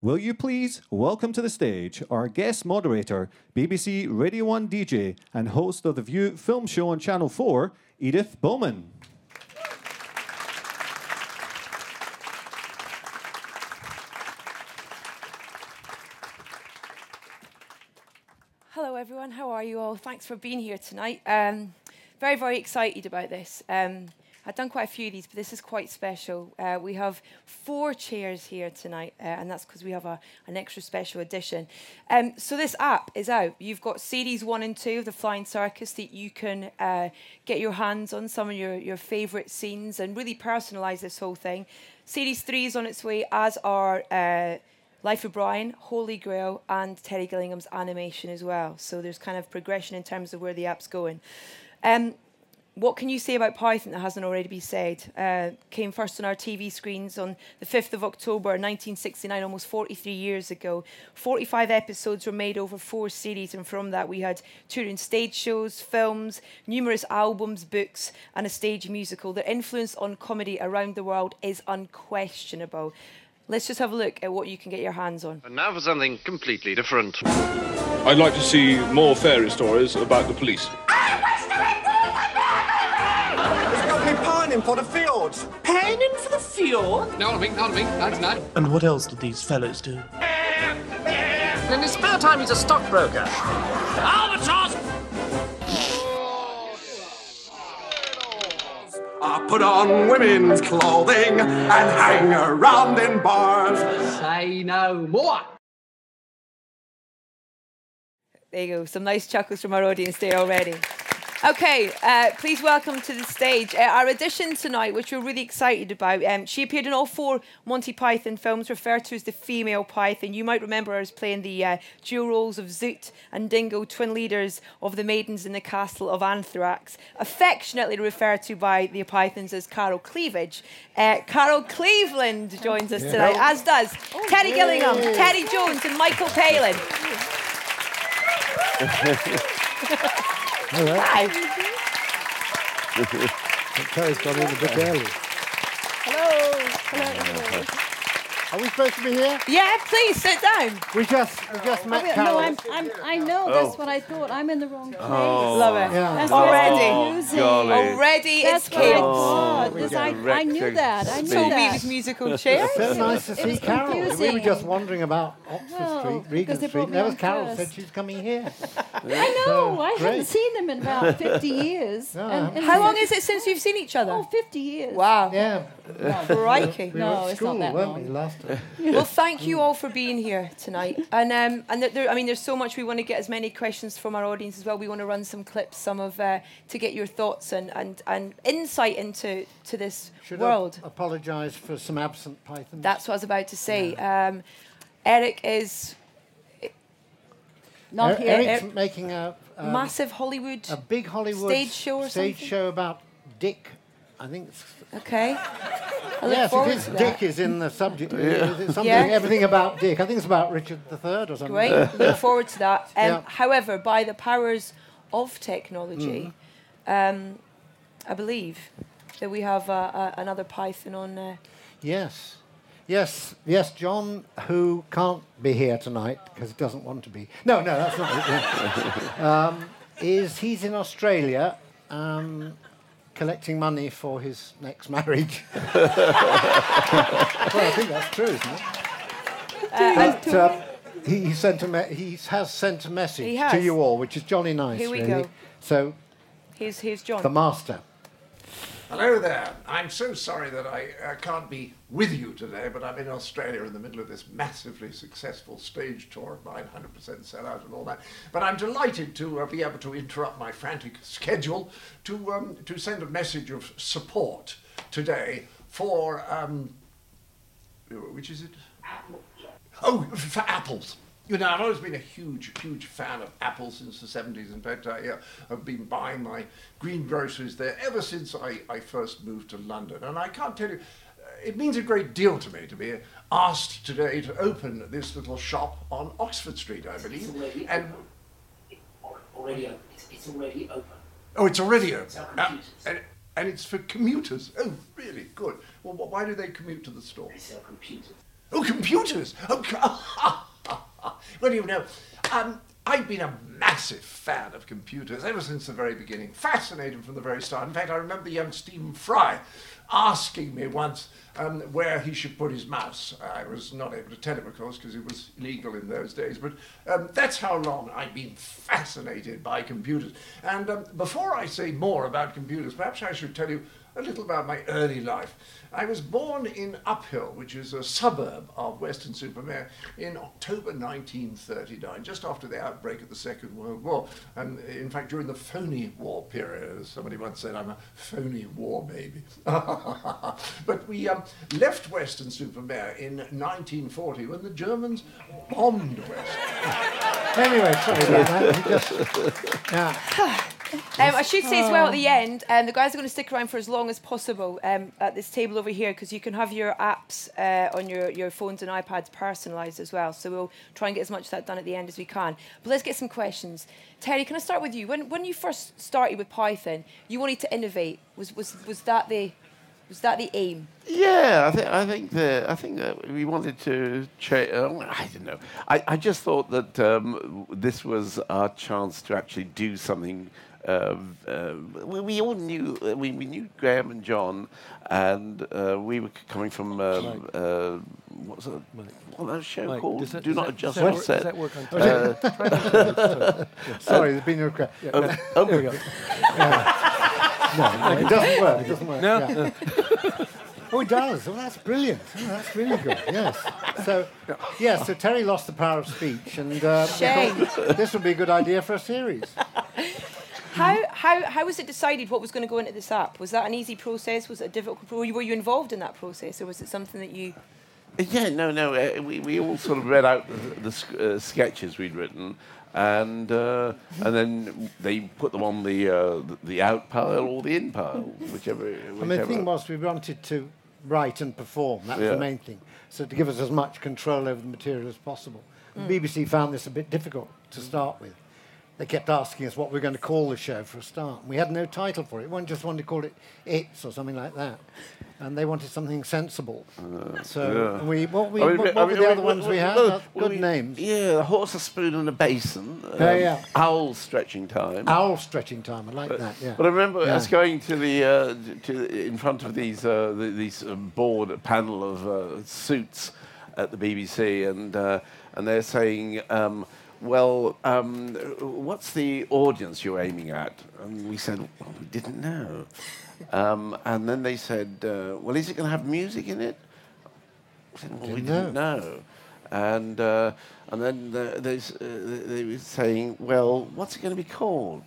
Will you please welcome to the stage our guest moderator, BBC Radio 1 DJ, and host of the View Film Show on Channel 4, Edith Bowman. Hello, everyone. How are you all? Thanks for being here tonight. Um, very, very excited about this. Um, I've done quite a few of these, but this is quite special. Uh, we have four chairs here tonight, uh, and that's because we have a, an extra special edition. Um, so this app is out. You've got series one and two of the Flying Circus that you can uh, get your hands on some of your, your favourite scenes and really personalise this whole thing. Series three is on its way, as are uh, Life of Brian, Holy Grail, and Terry Gilliam's animation as well. So there's kind of progression in terms of where the app's going. Um, what can you say about Python that hasn't already been said? Uh, came first on our TV screens on the 5th of October 1969, almost 43 years ago. 45 episodes were made over four series, and from that we had touring stage shows, films, numerous albums, books, and a stage musical. Their influence on comedy around the world is unquestionable. Let's just have a look at what you can get your hands on. And now for something completely different. I'd like to see more fairy stories about the police. Pining for the fjords. Pining for the fjord? Not a me, not a me, that's not. And what else do these fellows do? In his spare time, he's a stockbroker. Albatross! I put on women's clothing and hang around in bars. Say no more. There you go. Some nice chuckles from our audience there already. Okay, uh, please welcome to the stage uh, our audition tonight, which we're really excited about. Um, she appeared in all four Monty Python films, referred to as the female Python. You might remember her as playing the uh, dual roles of Zoot and Dingo, twin leaders of the Maidens in the Castle of Anthrax, affectionately referred to by the Pythons as Carol Cleavage. Uh, Carol Cleveland joins us tonight, as does Terry Gilliam, Terry Jones, and Michael Palin. Hi. Terry's gone in a bit early. Hello. Hello. Are we supposed to be here? Yeah, please sit down. We just we just oh, met no, I'm, I'm, I know that's oh. what I thought. I'm in the wrong place. Oh. Love it. Yeah. That's Already. confusing. Already That's it's what I chaos. thought. This- I, I knew that. I knew Told me that. this musical chair. so nice to see was Carol. We were just wondering about Oxford Well, Street, because Regent Street. brought And there was Carol first. said she's coming here. I know. So, I great. haven't seen them in about 50 years. No, And- and How long is it since you've seen each other? Oh, 50 years. Wow. Yeah, Crikey. No, it's not that weren't long. We, last time? Well, thank you all for being here tonight. And um, and there, I mean, there's so much we want to get as many questions from our audience as well. We want to run some clips, some of uh, to get your thoughts and, and, and insight into to this Should world. I apologise for some absent pythons? That's what I was about to say. Um, Eric is Not Er- here. Eric's Er- making a, um, massive Hollywood. a big Hollywood stage show or something. stage something? show about Dick. I think it's Okay. I look yes, it forward is. to that. Dick is in the subject. Is it something, Yeah. everything about Dick. I think it's about Richard III or something. Great. Look forward to that. Um, Yeah. However, by the powers of technology, Mm. um, I believe that we have uh, uh, another Python on. Uh, Yes. Yes, yes, John, who can't be here tonight because he doesn't want to be. No, no, that's not it. yeah. um, is he's in Australia um, collecting money for his next marriage. well, I think that's true, isn't it? but uh, he, he sent a me- he has sent a message to you all, which is Johnny Nice, Here we really. go. So, here's here's John. the master. Hello there. I'm so sorry that I uh, can't be with you today, but I'm in Australia in the middle of this massively successful stage tour of mine, 100% sellout and all that. But I'm delighted to uh, be able to interrupt my frantic schedule to um, to send a message of support today for um, which is it? Oh, for apples. You know, I've always been a huge, huge fan of Apple since the 70s. In fact, I, uh, I've been buying my greengroceries there ever since I, I first moved to London. And I can't tell you, uh, it means a great deal to me to be asked today to open this little shop on Oxford Street, I believe. already And already open. It's, it's already open. oh, it's already open. Sell Uh, and, and it's for commuters. Oh, really? Good. Well, why do they commute to the store? They sell computers. Oh, computers! Oh, well, you know, um, I've been a massive fan of computers ever since the very beginning. Fascinated from the very start. In fact, I remember young Stephen Fry asking me once um, where he should put his mouse. I was not able to tell him, of course, because it was illegal in those days. But um, that's how long I've been fascinated by computers. And um, before I say more about computers, perhaps I should tell you a little about my early life. I was born in Uphill, which is a suburb of Weston-super-Mare, in October 1939, just after the outbreak of the Second World War. And in fact, during the phony war period, as somebody once said, I'm a phony war baby. but we um, left Weston-super-Mare in 1940 when the Germans bombed West. Anyway, sorry about that. Just- yeah. Um, I should say as well at the end, um, the guys are going to stick around for as long as possible um, at this table over here because you can have your apps uh, on your, your phones and iPads personalised as well. So we'll try and get as much of that done at the end as we can. But let's get some questions. Terry, can I start with you? When, when you first started with Python, you wanted to innovate. Was, was, was, that, the, was that the aim? Yeah, I think I think that I think that we wanted to change. Uh, I don't know. I, I just thought that um, this was our chance to actually do something. Uh, uh, we, we all knew uh, we, we knew Graham and John, and uh, we were coming from um, uh, what's that? What was that show Mike, called? that- Do not that- adjust does that work- set. does that work on Uh, Try that. Yeah. Sorry, there's been a request. Yeah, Oh, yeah. oh. There we go. No, no, it doesn't work. It doesn't work. No. yeah. Oh, it does. Oh, that's brilliant. Oh, that's really good. Yes. So, yeah. So Terry lost the power of speech, and uh, Shame. this would be a good idea for a series. How, how, how was it decided what was going to go into this app? Was that an easy process? Was it a difficult pro- Were you, were you involved in that process, or was it something that you... Yeah, no, no. Uh, we, we all sort of read out the, the sk- uh, sketches we'd written, and uh, and then they put them on the uh, the, the out pile or the in pile, whichever. I mean, the thing was, we wanted to write and perform. That was Yeah. the main thing. So to give us as much control over the material as possible. The BBC found this a bit difficult to start with. They kept asking us what we are going to call the show for a start. We had no title for it. One just wanted to call it It's or something like that. And they wanted something sensible. so Uh, yeah. we, what, we, I mean, what, I what were the I other ones we had? well, good we- names. Yeah, a horse, a spoon, and a basin. um, Yeah, yeah. Owl stretching time. Owl stretching time. I like But, that. Yeah. but I remember Yeah. us going to the uh, to in front of these uh, the, these um, board panel of uh, suits at the BBC, and uh, and they're saying. Um, well, um, what's the audience you're aiming at? And we said, well, we didn't know. Um, and then they said, uh, well, is it going to have music in it? We said, well, we Didn't didn't know. And, uh, and then the, there's, uh, they were saying, well, what's it going to be called?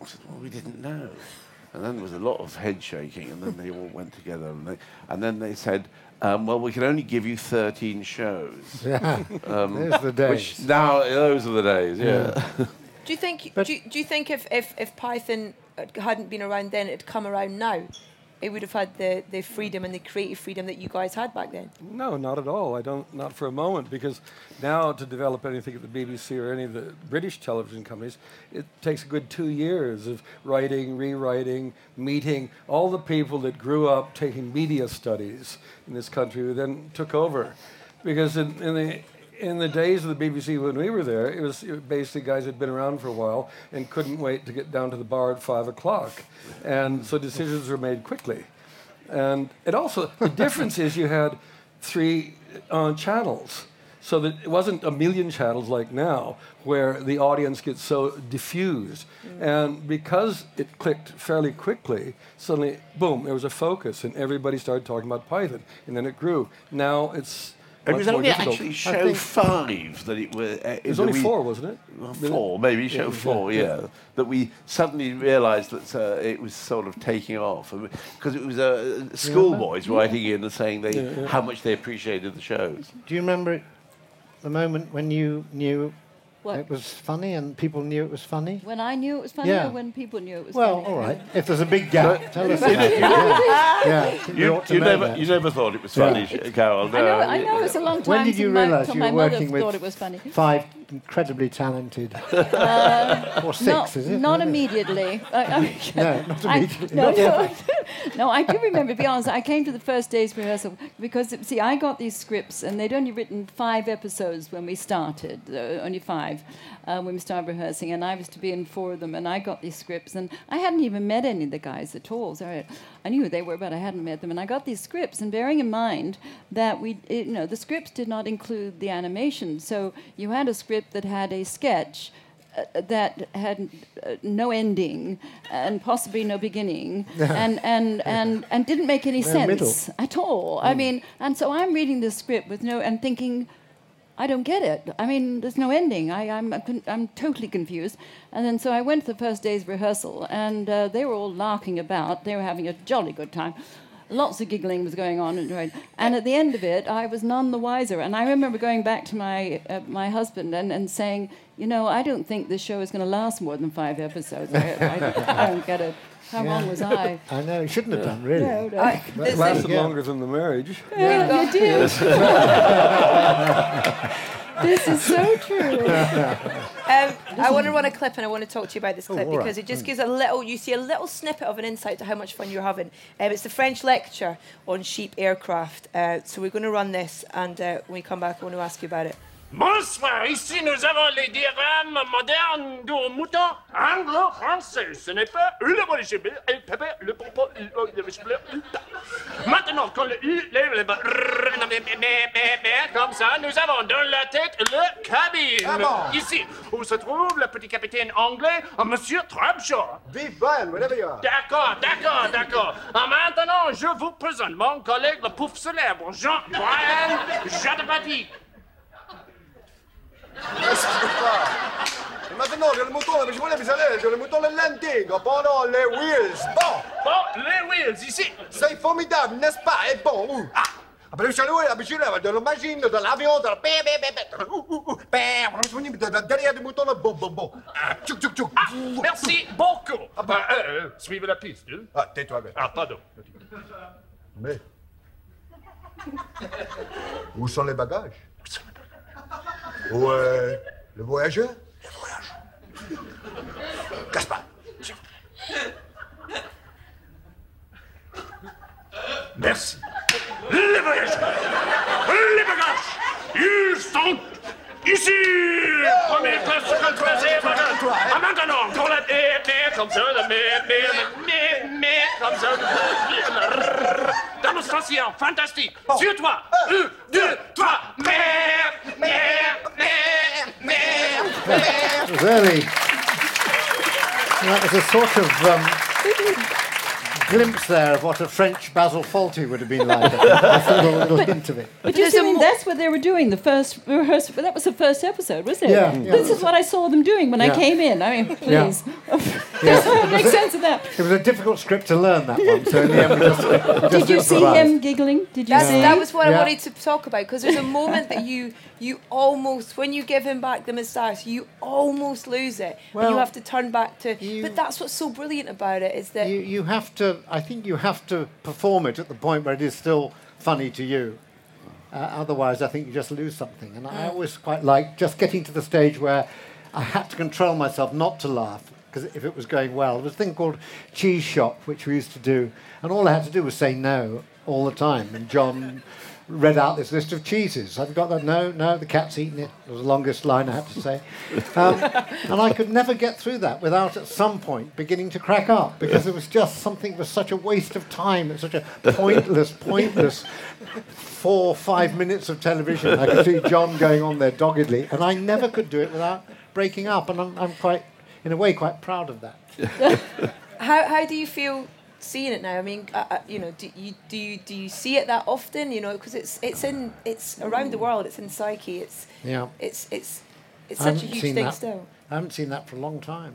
I said, well, we didn't know. And then there was a lot of head shaking, and then they all went together. And, they, and then they said, um, well, we can only give you 13 shows. Yeah, Um, those are the Which days. now, those are the days, yeah. Do you think? Do you, do you think if, if, if Python hadn't been around then, it'd come around now? It would have had the, the freedom and the creative freedom that you guys had back then. No, not at all. I don't, not for a moment, because now to develop anything at the BBC or any of the British television companies, it takes a good two years of writing, rewriting, meeting all the people that grew up taking media studies in this country who then took over. Because in, in the in the days of the BBC when we were there, it was basically guys had been around for a while and couldn't wait to get down to the bar at five o'clock, and so decisions were made quickly. And it also the difference is you had three uh, channels, so that it wasn't a million channels like now, where the audience gets so diffused. And because it clicked fairly quickly, suddenly boom, there was a focus, and everybody started talking about Python, and then it grew. Now it's It was only difficult. actually show five that it was. Uh, It was only we- four, wasn't it? Well, Four, maybe Yeah, show yeah, four, yeah. yeah. That we suddenly realised that uh, it was sort of taking off because it was uh, schoolboys writing in and saying they Yeah, yeah. how much they appreciated the shows. Do you remember it, the moment when you knew What? it was funny and people knew it was funny? When I knew it was funny Yeah. or when people knew it was Well, funny? Well, all right. If there's a big gap, tell us. You, that. yeah. yeah. we you- you never, that. you never thought it was funny, Sh- Carol. I know. Uh, I know it's a long time When did you realise you were working with thought it was funny. five incredibly talented. Uh, or six, not, is it? Not immediately. I- I- No, not I- immediately, no, not no, no, I do remember, to be honest, I came to the first day's rehearsal because, see, I got these scripts and they'd only written five episodes when we started, uh, only five, uh, when we started rehearsing, and I was to be in four of them, and I got these scripts, and I hadn't even met any of the guys at all. So I, I knew who they were, but I hadn't met them, and I got these scripts, and bearing in mind that we, it, you know, the scripts did not include the animation, so you had a script that had a sketch uh, that had uh, no ending and possibly no beginning and, and, and, and didn't make any sense middle. at all. I mean, and so I'm reading this script with no, and thinking, I don't get it. I mean, there's no ending. I, I'm, I'm, I'm totally confused. And then so I went to the first day's rehearsal, and uh, they were all larking about. They were having a jolly good time. Lots of giggling was going on, and, right. and at the end of it, I was none the wiser. And I remember going back to my uh, my husband and, and saying, you know, I don't think this show is going to last more than five episodes. I, I, I don't get it. How Yeah. wrong was I? I know, you shouldn't have done, really. No, no. I- But Lasted longer than the marriage. Yeah, you did. this is so true. Um, I want to run a clip and I want to talk to you about this Oh, clip all because right. it just gives a little, you see a little snippet of an insight to how much fun you're having. Um, it's the French lecture on sheep aircraft. Uh, so we're going to run this and uh, when we come back, I want to ask you about it. Bonsoir, ici nous avons les diagrammes modernes de moutons anglo-français. Ce n'est pas le le le pépé, le popo, le le le le Maintenant, quand le le comme ça, nous avons dans la tête le cabine. Ah bon? Ici, où se trouve le petit capitaine anglais, Monsieur Trubshaw. Vive Brian, whatever you are. D'accord, d'accord, d'accord. Maintenant, je vous présente mon collègue le pouf célèbre, Jean-Brian Jadapati. Et maintenant, j'ai le mouton, mais je voulais aller, j'ai le mouton le landing pendant les wheels. Bon, Bon, les wheels, ici. c'est formidable, n'est-ce pas? Et bon, ouh, ah. Après, je suis allé habitué de la machine, de l'avion, de la bé, on est venu de de derrière du mouton, là, bon, bon, bon. Ah, tchouk, tchouk, tchouk. Ah, merci beaucoup. Ah, ben, euh, suivez la piste. hein? Ah, tais-toi, ben. Ah, pardon. Mais. Où sont les bagages? Où euh, le voyageur? Le voyageur. Gaspard. Merci. Les voyageurs, les bagages, ils sont ici. Premier classe, seconde classe et bagage. Ah, maintenant, la mais, mais, comme ça, comme ça dans fantastique. Sur toi. Euh. Un, deux, deux trois. Mer, mer, mer, mer, mer. Really? That was a sort of. Um, glimpse there of what a French Basil Fawlty would have been like. Just a little, little hint of it. But you see, mean, that's what they were doing. The first rehearsal. That was the first episode, wasn't it? Yeah, yeah. This is what I saw them doing when I came in. I mean, please. Yeah. Make sense of that. It was a difficult script to learn, that one, so in the end we just, we just Did you see him giggling? Did you That's, see? That was what I wanted to talk about because there's a moment that you you almost when you give him back the moustache you almost lose it and you have to turn back to but that's what's so brilliant about it is that You, you have to, I think you have to perform it at the point where it is still funny to you. Uh, otherwise, I think you just lose something. And I Mm. always quite like just getting to the stage where I had to control myself not to laugh because if it was going well, there was a thing called Cheese Shop, which we used to do, and all I had to do was say no all the time. And John read out this list of cheeses. I've got that. No, no, the cat's eaten it. It was the longest line I had to say. Um, and I could never get through that without at some point beginning to crack up because it was just something that was such a waste of time. It's such a pointless, pointless four, or five minutes of television. I could see John going on there doggedly, and I never could do it without breaking up. And I'm, I'm quite, in a way, quite proud of that. how, how do you feel seeing it now I mean uh, uh, you know do you do you do you see it that often you know because it's it's in it's around the world it's in psyche it's Yeah. it's it's it's such a huge thing that. still I haven't seen that for a long time.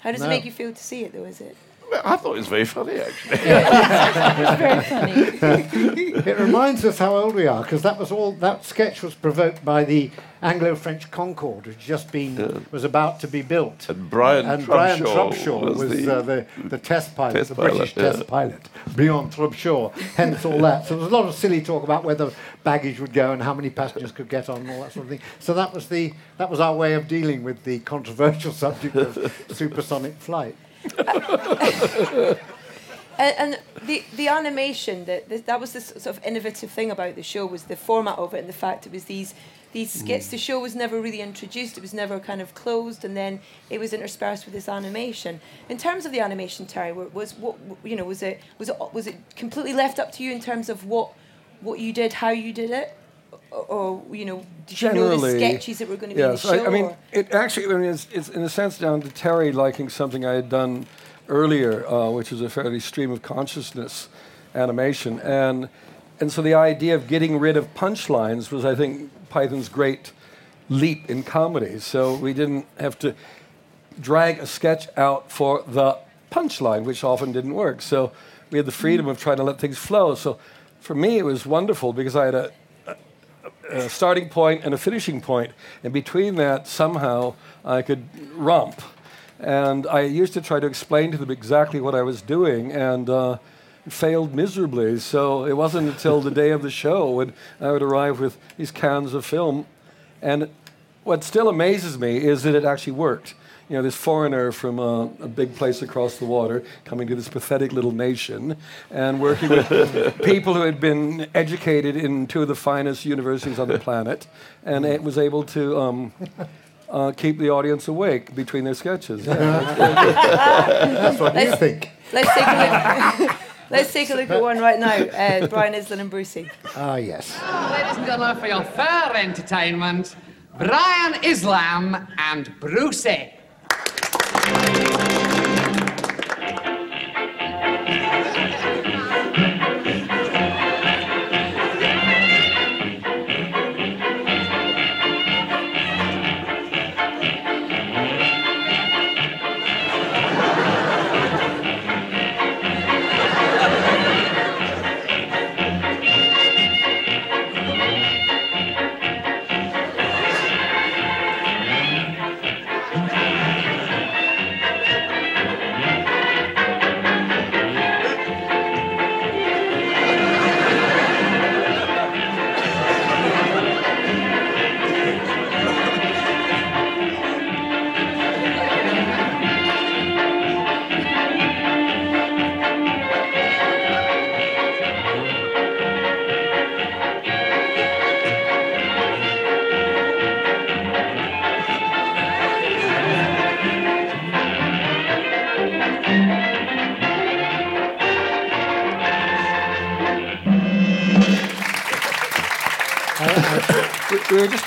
how does No. it make you feel to see it though is it I thought it was very funny, actually. it's very funny. it reminds us how old we are because that was all. That sketch was provoked by the Anglo-French Concorde, which just been was about to be built. And Brian and Brian Trubshaw Trubshaw was was, the- uh, the, the test pilot, Test the pilot, British yeah. test pilot, Brian Trubshaw. Hence all that. So there was a lot of silly talk about where the baggage would go and how many passengers could get on and all that sort of thing. So that was the that was our way of dealing with the controversial subject of supersonic flight. And, and the, the animation, that that was the sort of innovative thing about the show was the format of it and the fact it was these these mm. skits. The show was never really introduced; it was never kind of closed, and then it was interspersed with this animation. In terms of the animation, Terry, was what you know was it was it was it completely left up to you in terms of what what you did, how you did it, or, you know did you know the sketches that were going to be yes, in the show? I, I mean, it actually, I mean, it's, it's in a sense down to Terry liking something I had done earlier, uh, which was a fairly stream of consciousness animation, and and so the idea of getting rid of punchlines was, I think, Python's great leap in comedy. So we didn't have to drag a sketch out for the punchline, which often didn't work. So we had the freedom of trying to let things flow. So for me, it was wonderful because I had a, a, starting point and a finishing point, and between that, somehow I could romp. And I used to try to explain to them exactly what I was doing, and uh, failed miserably. So it wasn't until the day of the show when I would arrive with these cans of film. And what still amazes me is that it actually worked. You know, this foreigner from a, a big place across the water coming to this pathetic little nation and working with people who had been educated in two of the finest universities on the planet, and it was able to um, uh, keep the audience awake between their sketches. That's what Let's- think. Let's take a look. Let's take a look at one right now. Uh, Brian Island and Brucey. Ah, yes. Ladies and gentlemen, for your fair entertainment, Brian Islam and Brucey.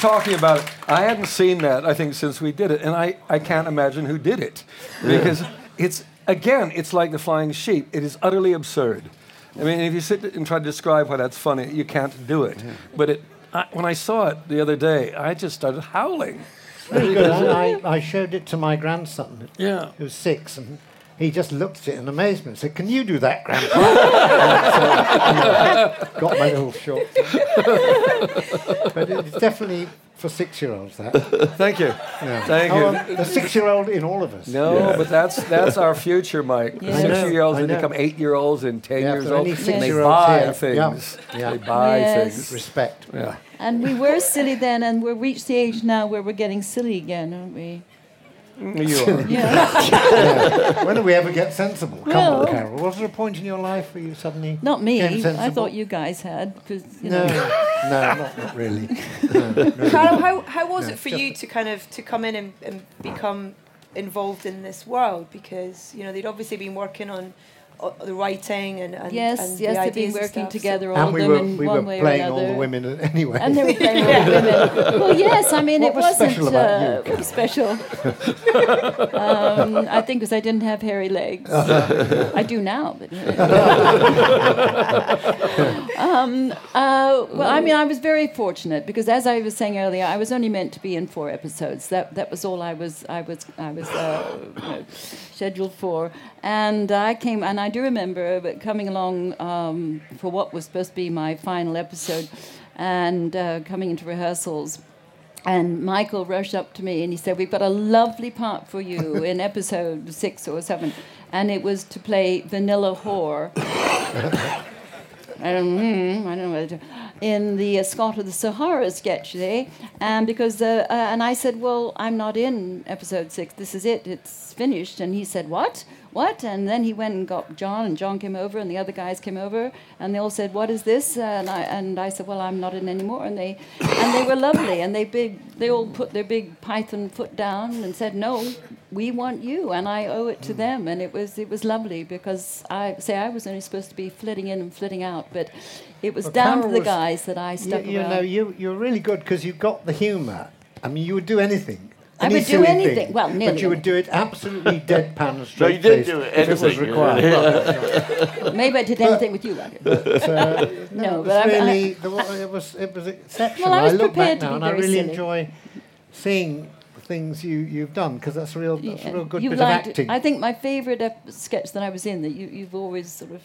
Talking about it. I hadn't seen that, I think, since we did it, and I, I can't imagine who did it. Because it's, again, it's like the flying sheep. It is utterly absurd. I mean, if you sit and try to describe why that's funny, you can't do it. But it, I, when I saw it the other day, I just started howling. Very. I, I showed it to my grandson. Yeah. Who's six, and he just looked at it in amazement and said, Can you do that, Grandpa? And so, got my little short. but it's definitely for six year olds, that. Thank you. Yeah. Thank Oh, you. um, the six year old in all of us. No, but that's that's our future, Mike. Yeah. Six-year-olds I they know. become eight-year-olds and ten Yeah, if years there are old. any and they six-year-olds buy here, things. yeah, yeah. They buy Yes. things. Respect. Yeah. And we were silly then, and we've reached the age now where we're getting silly again, aren't we? You are. Yeah. Yeah. When do we ever get sensible? Come Well- on, Carol. Was there a point in your life where you suddenly Not me. became I thought you guys had. 'cause, you No, know. no, not, not really. No, no. Carol, how, how was No, it for you to kind of to come in and, and become involved in this world? Because you know they'd obviously been working on the writing and, and Yes, and yes, the they've been ideas and working stuff, so- together, all and we were, in we one were way playing all the women anyway. And they were playing all the women. Well, yes, I mean, What it was wasn't special about uh, you? was special. um, I think because I didn't have hairy legs. I do now, but. um, uh, well, I mean, I was very fortunate because, as I was saying earlier, I was only meant to be in four episodes. That that was all I was I was I was uh, you know, scheduled for, and I came and I do remember coming along um, for what was supposed to be my final episode, and uh, coming into rehearsals. And Michael rushed up to me and he said, We've got a lovely part for you in episode six or seven. And it was to play Vanilla Whore. I don't, hmm, I don't know what to, in the uh, Scott of the Sahara sketch there, and because uh, uh, and I said, well, I'm not in episode six. This is it. It's finished. And he said, what? What? And then he went and got John, and John came over, and the other guys came over, and they all said, what is this? And I and I said, well, I'm not in anymore. And they and they were lovely, and they big they all put their big python foot down and said, no, we want you, and I owe it to them. And it was it was lovely because I say I was only supposed to be flitting in and flitting out, but it was Well, down Carol to the was- guys that I you, stuck you around. know, you, you're really good because you got the humour. I mean, you would do anything. I would do anything. thing, Well, But you would do it absolutely deadpan and No, straight you did do it. if it was required. Well, maybe I did anything with you, Roger. But, uh, No, no, it was but I'm- I- really, the, it was it was exceptional. Well, I was look prepared back to now be and I really silly. enjoy seeing the things you you've done because that's a real that's a real good you bit liked of it. acting. I think my favourite ep- sketch that I was in that you, you've always sort of.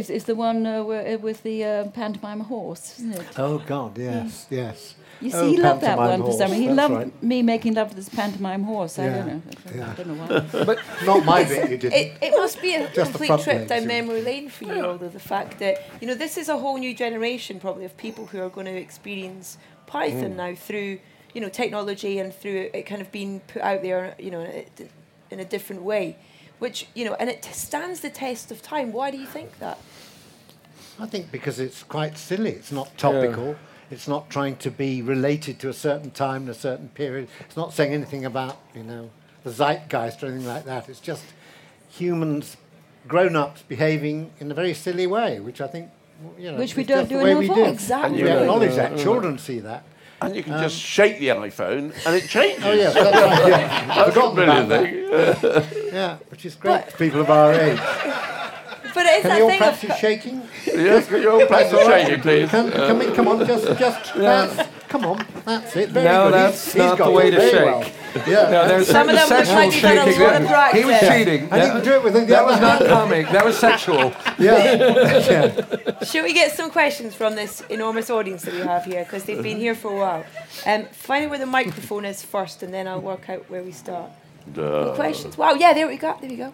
Is, is the one uh, where, with the uh, pantomime horse, isn't it? oh God, yes, yes. You see, Oh, he loved that pantomime one for some reason. He horse, loved right. me making love to this pantomime horse. I don't know. yeah. I don't know why. But not my bit. You didn't. It, it must be a Just complete trip legs, down you- memory lane for you, although the fact that, you know, this is a whole new generation probably of people who are going to experience Python Mm. now through, you know, technology and through it kind of being put out there, you know, in a, different way. Which, you know, and it stands the test of time. Why do you think that? I think because it's quite silly. It's not topical. It's not trying to be related to a certain time and a certain period. It's not saying anything about, you know, the zeitgeist or anything like that. It's just humans, grown-ups behaving in a very silly way, which I think, you know, Which we don't do the enough we of. do. Exactly. And And we you- acknowledge Yeah, that. Children see that. And you can Um, just shake the iPhone and it changes. Oh yes, that's right. Yeah. That's a Forgotten brilliant that. thing. yeah, which is great for people of our age. But it is Can that you all practice of. shaking? Yes, can you all practice That's all right. shaking, please? Come, come, in, come on, just, just, that's, come on, that's it. Very No, good. that's he's, he's not got the way to very shake. Well. Yeah. No, there's Some of them look sexual like you've had a shaking. lot of That- He was practice. cheating. And you can do it with the That was not comic. That was sexual. Yeah. yeah. Shall we get some questions from this enormous audience that we have here? Because they've been here for a while. Um, find out where the microphone is first, and then I'll work out where we start. Any questions? Wow, yeah, there we go. There we go.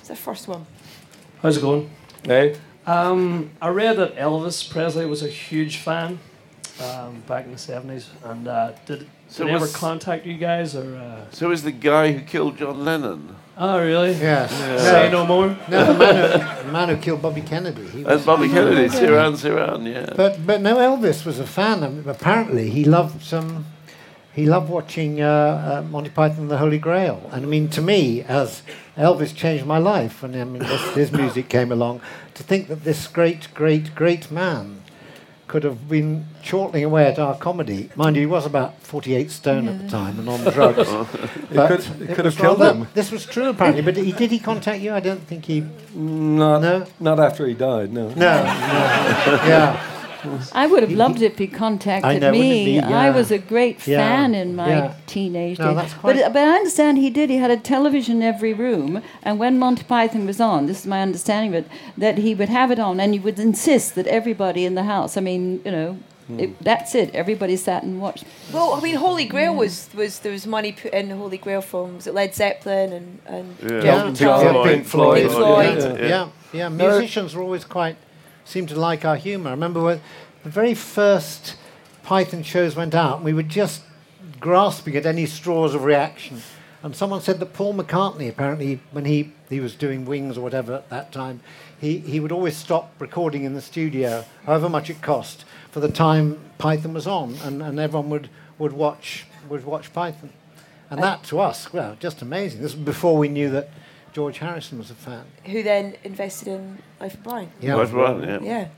It's the first one. How's it going? Hey. Um, I read that Elvis Presley was a huge fan um, back in the 70s. And uh, did, did So he ever contact you guys? or? Uh... So is the guy who killed John Lennon. Oh, really? Yes. Say no more? No, the man who, the man who killed Bobby Kennedy. He And was- Bobby Kennedy, Sirhan Sirhan, yeah. But but no, Elvis was a fan. I mean, apparently, he loved some. He loved watching uh, uh, Monty Python and the Holy Grail. And I mean, to me, as Elvis changed my life, and I mean, this, his music came along, to think that this great, great, great man could have been chortling away at our comedy. Mind you, he was about 48 stone at the time and on drugs. Oh. It could- it could was have killed rather- him. This was true, apparently. But he, did he contact you? I don't think he. Not, No? not after he died, no. No. no. yeah. I would have loved it if he contacted I know, me. be? I was a great Yeah. fan in my Yeah. teenage No, days. that's but, but I understand he did. He had a television in every room, and when Monty Python was on, this is my understanding of it, that he would have it on, and he would insist that everybody in the house. I mean, you know. Hmm. It, that's it. Everybody sat and watched. Well, I mean, Holy Grail was, was there was money put in the Holy Grail from was it Led Zeppelin and and Yeah. Elton Yeah, yeah, Pink Floyd. Pink Floyd. Yeah, yeah. yeah. Musicians were always quite seem to like our humour. I remember when the very first Python shows went out, we were just grasping at any straws of reaction. And someone said that Paul McCartney, apparently, when he, he was doing Wings or whatever at that time, he, he would always stop recording in the studio, however much it cost, for the time Python was on, and, and everyone would, would, watch, would watch Python. And that to us, well, just amazing. This was before we knew that George Harrison was a fan. Who then invested in Life of Brian? Yeah. Life of Brian, yeah. Yeah.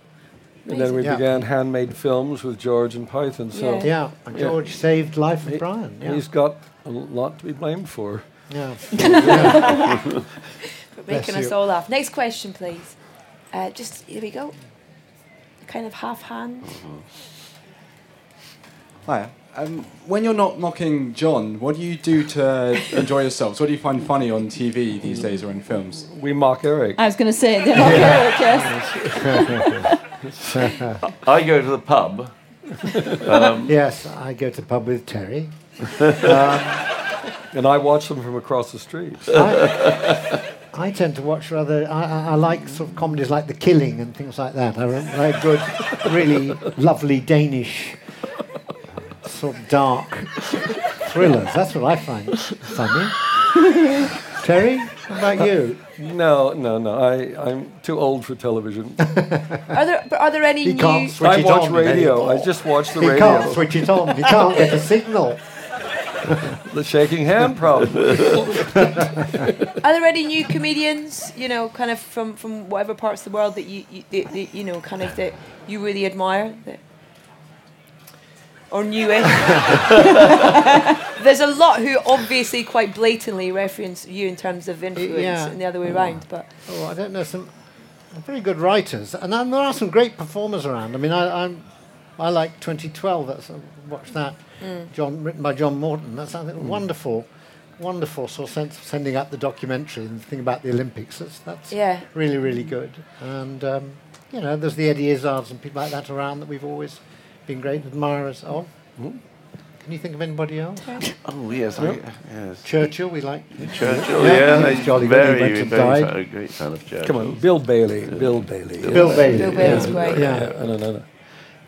And then we Yeah. began handmade films with George and Python. So Yeah. Yeah, and George saved Life of He- Brian. Yeah. He's got a lot to be blamed for. Yeah. For making us all laugh. Next question, please. Uh, just here we go. Kind of half hand. Hi. Um, when you're not mocking John, what do you do to enjoy yourselves? What do you find funny on TV these days or in films? We mock Eric. I was going to say, they're not Eric, yes. I go to the pub. Um, yes, I go to the pub with Terry. and I watch them from across the street. I, I tend to watch rather. I, I, I like sort of comedies like The Killing and things like that. I re- like good, really lovely Danish, sort of dark thrillers. That's what I find funny. Terry, what about uh, you? No, no, no. I, I'm too old for television. Are there are there any He new? can't switch I it watch on radio. anymore. I just watch the he radio. can't switch it on. He can't get a signal. the shaking hand problem. Are there any new comedians? You know, kind of from from whatever parts of the world that you you, that, that, you know, kind of that you really admire. That, or newish. There's a lot who obviously quite blatantly reference you in terms of influence Yeah. and the other way around. But Oh, I don't know some very good writers, and then there are some great performers around. I mean, I, I'm I like 2012. That's watch that. Mm. John written by John Morton. That's I think wonderful, wonderful sort of sense of sending up the documentary and the thing about the Olympics. That's that's Yeah. really really good. And um, you know, there's the Eddie Izzards and people like that around that we've always been great admirers of. Hmm? Can you think of anybody else? Oh yes, I, yes. Churchill, we like. Churchill, Yeah, yeah, he's he's jolly good. He very, very died. a great fan of Churchill. Come on, Bill Bailey. Bill Bailey. Bill Bailey, Bill Bailey's yeah. great. Yeah. no, no, no.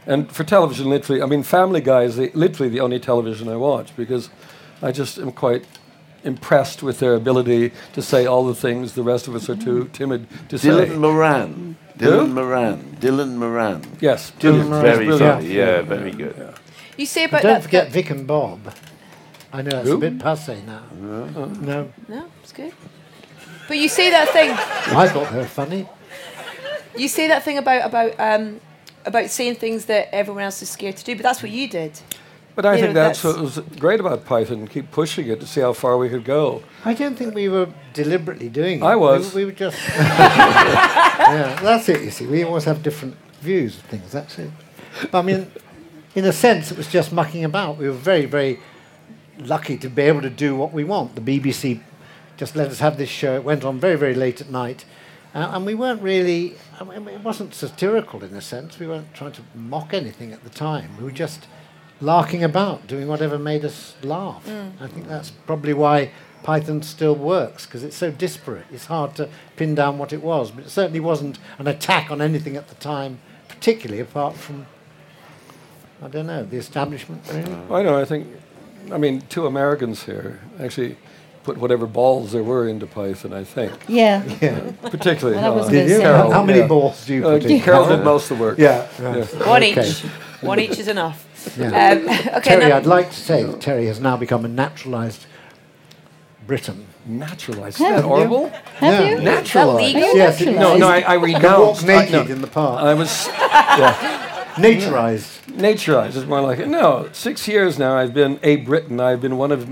And for television, literally, I mean, Family Guy is the, literally the only television I watch because I just am quite impressed with their ability to say all the things the rest of us are too timid to Dylan say. Moran. Who? Dylan Moran. Dylan Moran. Yes, Dylan's Dylan Moran's very funny. Yeah, very good. you say And about don't that. forget Vic and Bob. I know it's Who? a bit passe now. No. no, it's good. But you say that thing. I thought they were funny. You say that thing about about um, about saying things that everyone else is scared to do, but that's what you did. But I You think know, that's, what was great about Python. Keep pushing it to see how far we could go. I don't think we were deliberately doing it. I was. We, we were just. yeah, that's it. You see, we always have different views of things. That's it. But, I mean, in a sense, it was just mucking about. We were very, very lucky to be able to do what we want. The BBC just let us have this show. It went on very, very late at night. Uh, and we weren't really, I mean, it wasn't satirical in a sense. We weren't trying to mock anything at the time. We were just larking about, doing whatever made us laugh. Mm. I think that's probably why Python still works, because it's so disparate. It's hard to pin down what it was, but it certainly wasn't an attack on anything at the time, particularly apart from, I don't know, the establishment, really. I know. I think, I mean, two Americans here actually put whatever balls there were into Python. I think. Yeah. Yeah. Particularly. Well, uh, Did you? Carol, How many yeah. balls do you Uh, put in? Carol did most of the work. Yeah, yeah. One Okay. each. One each is enough. Yeah. Um, okay, Terry, I'd like to say that Terry has now become a naturalised Briton. Naturalised? Have Isn't that horrible? Have Yeah. you? Naturalised. Is that legal? Are you Yes, naturalised? No, no, I, I Can walk renounced. I, naked no, in the park. I was yeah, Naturised. naturized is more like it. No, six years now I've been a Briton. I've been one of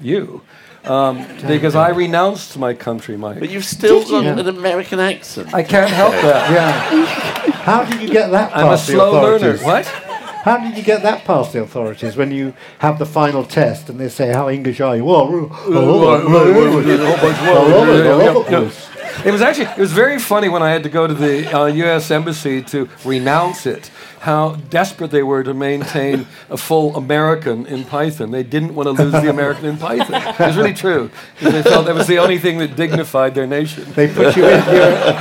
you. Um, because I renounced my country, Mike. But you've still got you? an American accent. I can't help that. Yeah. How did you get that I'm a the slow learner. What? How did you get that past the authorities when you have the final test and they say, how English are you? Well, It was actually it was very funny when I had to go to the uh, U.S. embassy to renounce it. How desperate they were to maintain a full American in Python. They didn't want to lose the American in Python. It was really true. They felt that was the only thing that dignified their nation. They put you in here.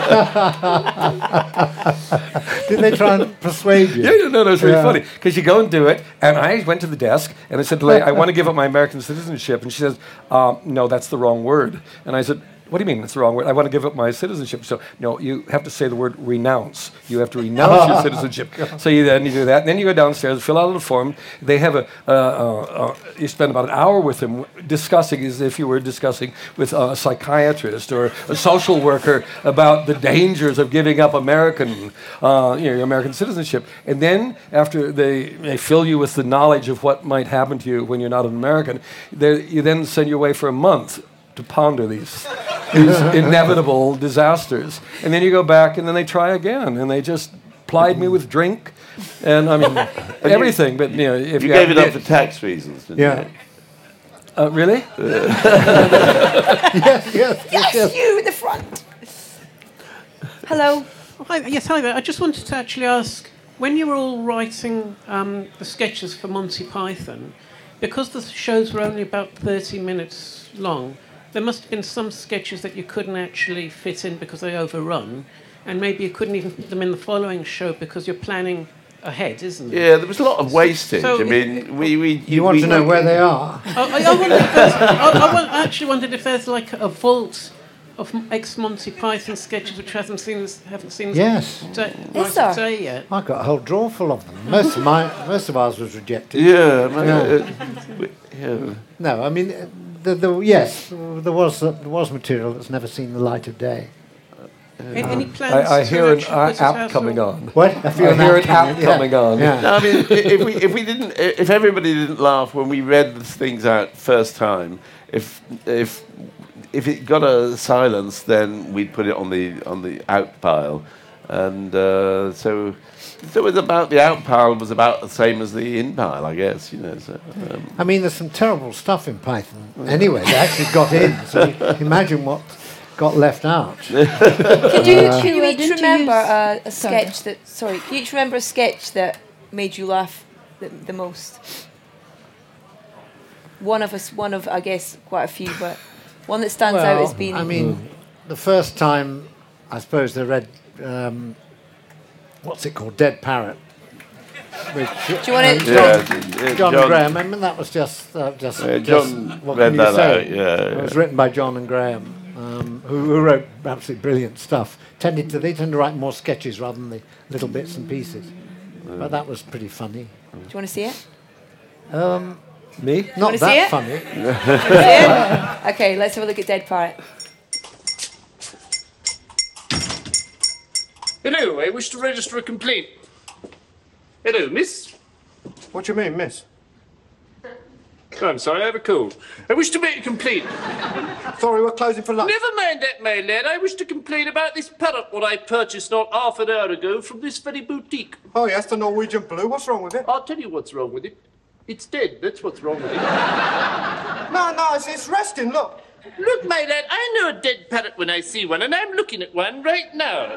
Did they try and persuade you? Yeah, no, no, no, it's really Yeah. funny because you go and do it, and I went to the desk and I said to the lady, "I want to give up my American citizenship," and she says, um, "No, that's the wrong word." And I said, what do you mean it's the wrong word? I want to give up my citizenship. So no, you have to say the word renounce. You have to renounce your citizenship. So you then you do that, and then you go downstairs, fill out a form. They have a, uh, uh, uh, you spend about an hour with them discussing as if you were discussing with a psychiatrist or a social worker about the dangers of giving up American, uh, you know, your American citizenship. And then after they, they fill you with the knowledge of what might happen to you when you're not an American, you then send you away for a month to ponder these, these inevitable disasters. And then you go back and then they try again and they just plied me with drink and I mean everything. But you know, if you you, gave have- it up for tax reasons, didn't Yeah. you? Uh, really? yes, yes, Yes, you in the front. Hello. Hi, yes, hi there. I just wanted to actually ask when you were all writing um, the sketches for Monty Python, because the shows were only about 30 minutes long, there must have been some sketches that you couldn't actually fit in because they overrun, and maybe you couldn't even put them in the following show because you're planning ahead, isn't it? Yeah, there was a lot of wastage. So I mean, we, we You want we- to know where they are? I, I, I, wondered I, I I actually wondered if there's like a vault of ex Monty Python sketches which hasn't seen haven't seen Yes. day, Is light of there? day yet. I got a whole drawer full of them. Most of my, most of ours was rejected. Yeah, Yeah. uh, we- yeah. No, I mean, the, the, yes, there was there was material that's never seen the light of day. Any, any plans I, I hear an actually uh, app out coming on. What? I I hear an an app app coming- coming on. Yeah. No, I mean, if we if we didn't if everybody didn't laugh when we read the things out first time, if if if it got a silence, then we'd put it on the on the out pile, and uh, so. So it was about the out pile was about the same as the in pile, I guess. You know. So, um, I mean, there's some terrible stuff in Python. Anyway, they actually got in. So you imagine what got left out. Can you, Uh, can you each didn't you remember a, a Sorry. sketch that? Sorry, can you each remember a sketch that made you laugh the, the most? One of us, one of I guess quite a few, but one that stands out as being. I mean, the first time, I suppose they read, um, what's it called, Dead Parrot. Which, Do you wanna- um, John, yeah, John, John- Graham. I mean, that was just, uh, just, Yeah, just John what read can you that say? out, yeah, It was written by John and Graham, um, who, who wrote absolutely brilliant stuff. Tended to, they tend to write more sketches rather than the little bits and pieces. But that was pretty funny. Do you want to see it? Um, Me? Not that it? funny. Okay, let's have a look at Dead Parrot. Hello, I wish to register a complaint. Hello, miss. What do you mean, miss? I'm sorry, I have a cold. I wish to make a complaint. Sorry, we're closing for lunch. Never mind that, my lad. I wish to complain about this parrot what I purchased not half an hour ago from this very boutique. Oh, yes, the Norwegian blue. What's wrong with it? I'll tell you what's wrong with it. It's dead. That's what's wrong with it. No, no, it's, it's resting. Look. Look, my lad, I know a dead parrot when I see one, and I'm looking at one right now.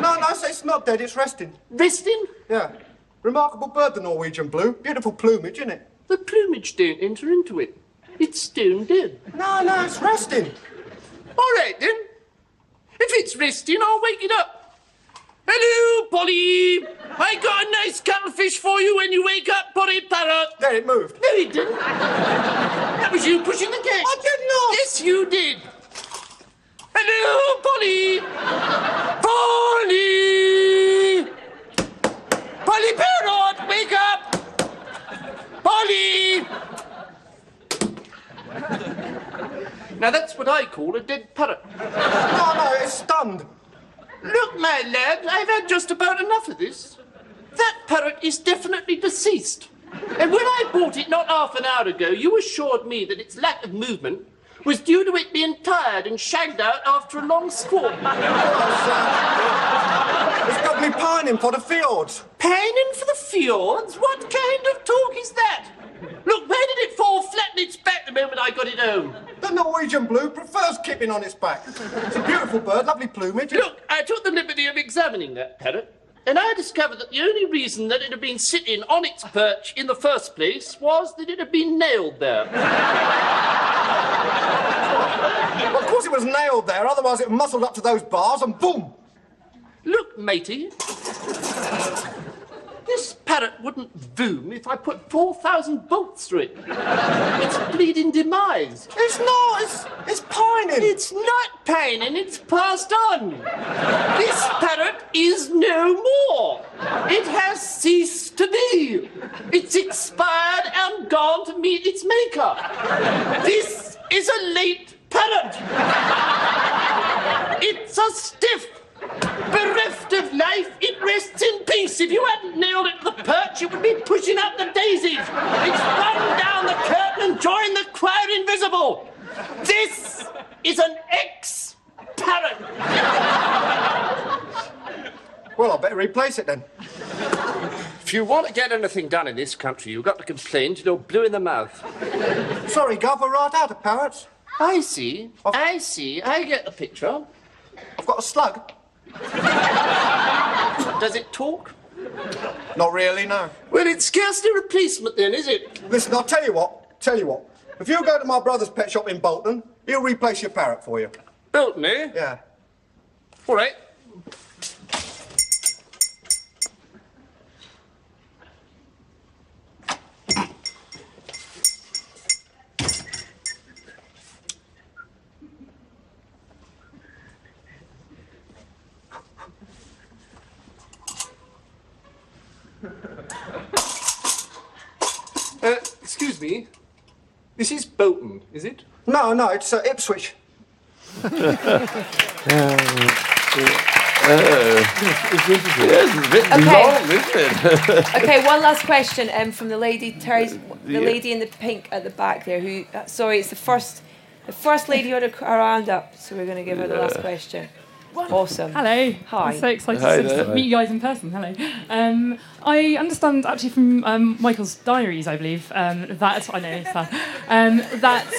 No, no, it's, it's not dead. It's resting. Resting? Yeah. Remarkable bird, the Norwegian blue. Beautiful plumage, isn't it? The plumage don't enter into it. It's stone dead. No, no, it's resting. All right, then. If it's resting, I'll wake it up. Hello, Polly. I got a nice cuttlefish for you when you wake up, Polly Parrot. There, it moved. No, it didn't. That was you pushing the gate. I did not. Yes, you did. Hello, Polly. Polly. Polly Parrot, wake up. Polly. Now that's what I call a dead parrot. No, no, it's stunned. Look, my lad, I've had just about enough of this. That parrot is definitely deceased. And when I bought it not half an hour ago, you assured me that its lack of movement was due to it being tired and shagged out after a long squat. It's got me pining for the fjords. Pining for the fjords? What kind of talk is that? Look, where did it fall flat on its back the moment I got it home? The Norwegian blue prefers keeping on its back. It's a beautiful bird, lovely plumage. Look, I took the liberty of examining that parrot, and I discovered that the only reason that it had been sitting on its perch in the first place was that it had been nailed there. Well, of course it was nailed there, otherwise it muscled up to those bars and boom! Look, matey. This parrot wouldn't boom if I put 4,000 bolts through it. It's bleeding demise. It's not. It's, it's pining. It's not pining, it's passed on. This parrot is no more. It has ceased to be. It's expired and gone to meet its maker. This is a late parrot. It's a stiff. Bereft of life, it rests in peace. If you hadn't nailed it to the perch, it would be pushing up the daisies. It's run down the curtain and joined the crowd invisible. This is an ex parrot. Well, I better replace it then. If you want to get anything done in this country, you've got to complain till you're blue in the mouth. Sorry, Gov, we're right out of parrots. I see. I see. I get the picture. I've got a slug. Does it talk? Not really, no. Well, it's scarcely a replacement then, is it? Listen, I'll tell you what. Tell you what. If you go to my brother's pet shop in Bolton, he'll replace your parrot for you. Bolton, eh? Yeah. All right. Uh, excuse me. This is Bolton, is it? No, no, it's uh, Ipswich. Yes, it's a bit Okay. long, isn't it? okay, one last question um, from the lady, Terry's, the Yeah. lady in the pink at the back there. Who? Uh, sorry, it's the first, the first lady on had her hand up. So we're going to give her the last question. Awesome. Hello. Hi. I'm so excited Hi to meet you guys in person. Hello. Um, I understand actually from um, Michael's diaries, I believe, um, that I know it's sad, um, that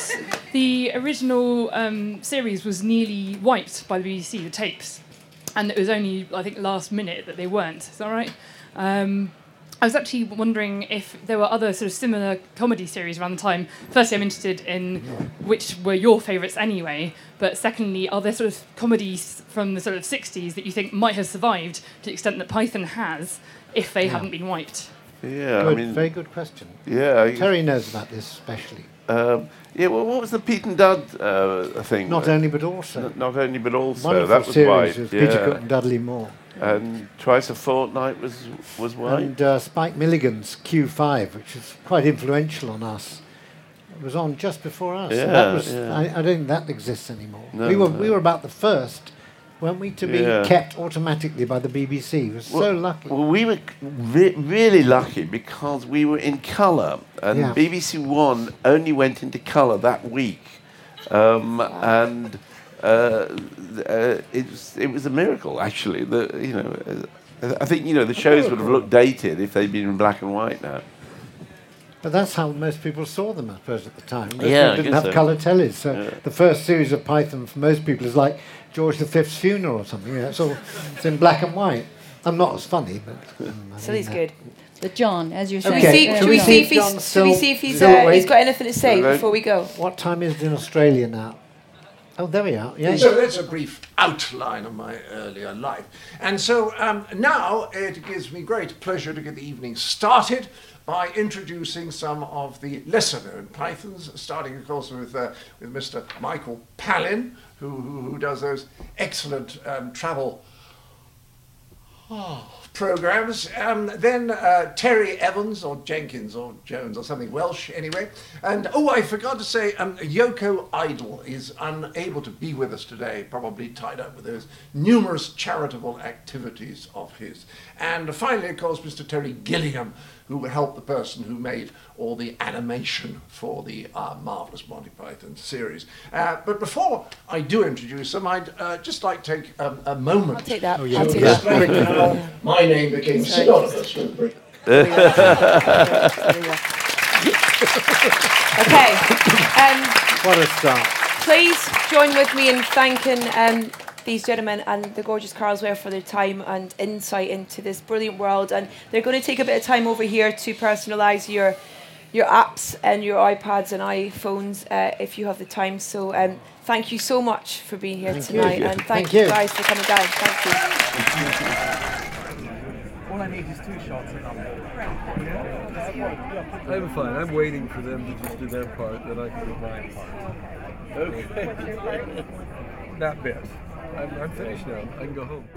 the original um, series was nearly wiped by the BBC, the tapes, and it was only I think last minute that they weren't. Is that right? I was actually wondering if there were other sort of similar comedy series around the time. Firstly, I'm interested in which were your favourites anyway, but secondly, are there sort of comedies from the sort of 60s that you think might have survived to the extent that Python has if they Yeah. hadn't been wiped? Yeah, I Good, mean, very good question. Yeah, I- Terry knows about this especially. Um, yeah, well, what was the Pete and Dud uh, thing? Not only but also. N- not only but also. Wonderful that was series white. with yeah. Peter Cook and Dudley Moore. And twice a fortnight was was white. And uh, Spike Milligan's Q5, which is quite influential on us, was on just before us. Yeah, that was, yeah. I, I don't think that exists anymore. No, we were no. we were about the first, weren't we, to be Yeah. kept automatically by the BBC? We were so lucky. Well, we were re- really lucky because we were in colour, and. BBC One only went into colour that week, um, and uh, uh, it was it was a miracle actually. The you know. Uh, I think you know the shows would have looked dated if they'd been in black and white now. But that's how most people saw them, I suppose, at the time. Most Yeah, I people didn't guess have so. colour tellies. So Yeah. the first series of Python for most people is like George V's funeral or something. You know, it's all it's in black and white. I'm not as funny, but. Um, I Silly's mean, uh, good. But John, as you're Should saying, we see? uh, Should we see if he's? John Should we see if he's? Uh, he's awake? got anything to say before we go? What time is it in Australia now? Oh, there we are. Yeah. So that's a brief outline of my earlier life. And so um, now it gives me great pleasure to get the evening started by introducing some of the lesser known Pythons, starting, of course, with, uh, with Mr. Michael Palin, who, who, who does those excellent um, travel programs. Um, then uh, Terry Evans or Jenkins or Jones or something Welsh anyway. And oh, I forgot to say, um, Yoko Idol is unable to be with us today, probably tied up with those numerous charitable activities of his. And finally, of course, Mr. Terry Gilliam, who helped the person who made all the animation for the uh, marvelous Monty Python series. Uh, but before I do introduce them, I'd uh, just like to take um, a moment. I'll take that. to I'll take explain that. how my name became Sorry. synonymous with Britain. Okay. Um, What a start. please join with me in thanking um, these gentlemen and the gorgeous Carlsware for their time and insight into this brilliant world. And they're going to take a bit of time over here to personalise your your apps and your iPads and iPhones uh, if you have the time. So um, thank you so much for being here Thank you. tonight, and thank, Thank you you. guys for coming down. Thank you. All I need is two shots and I'm I'm fine. I'm waiting for them to just do their part, then I can do my part. Okay. that bit. I'm, I'm finished now. I can go home.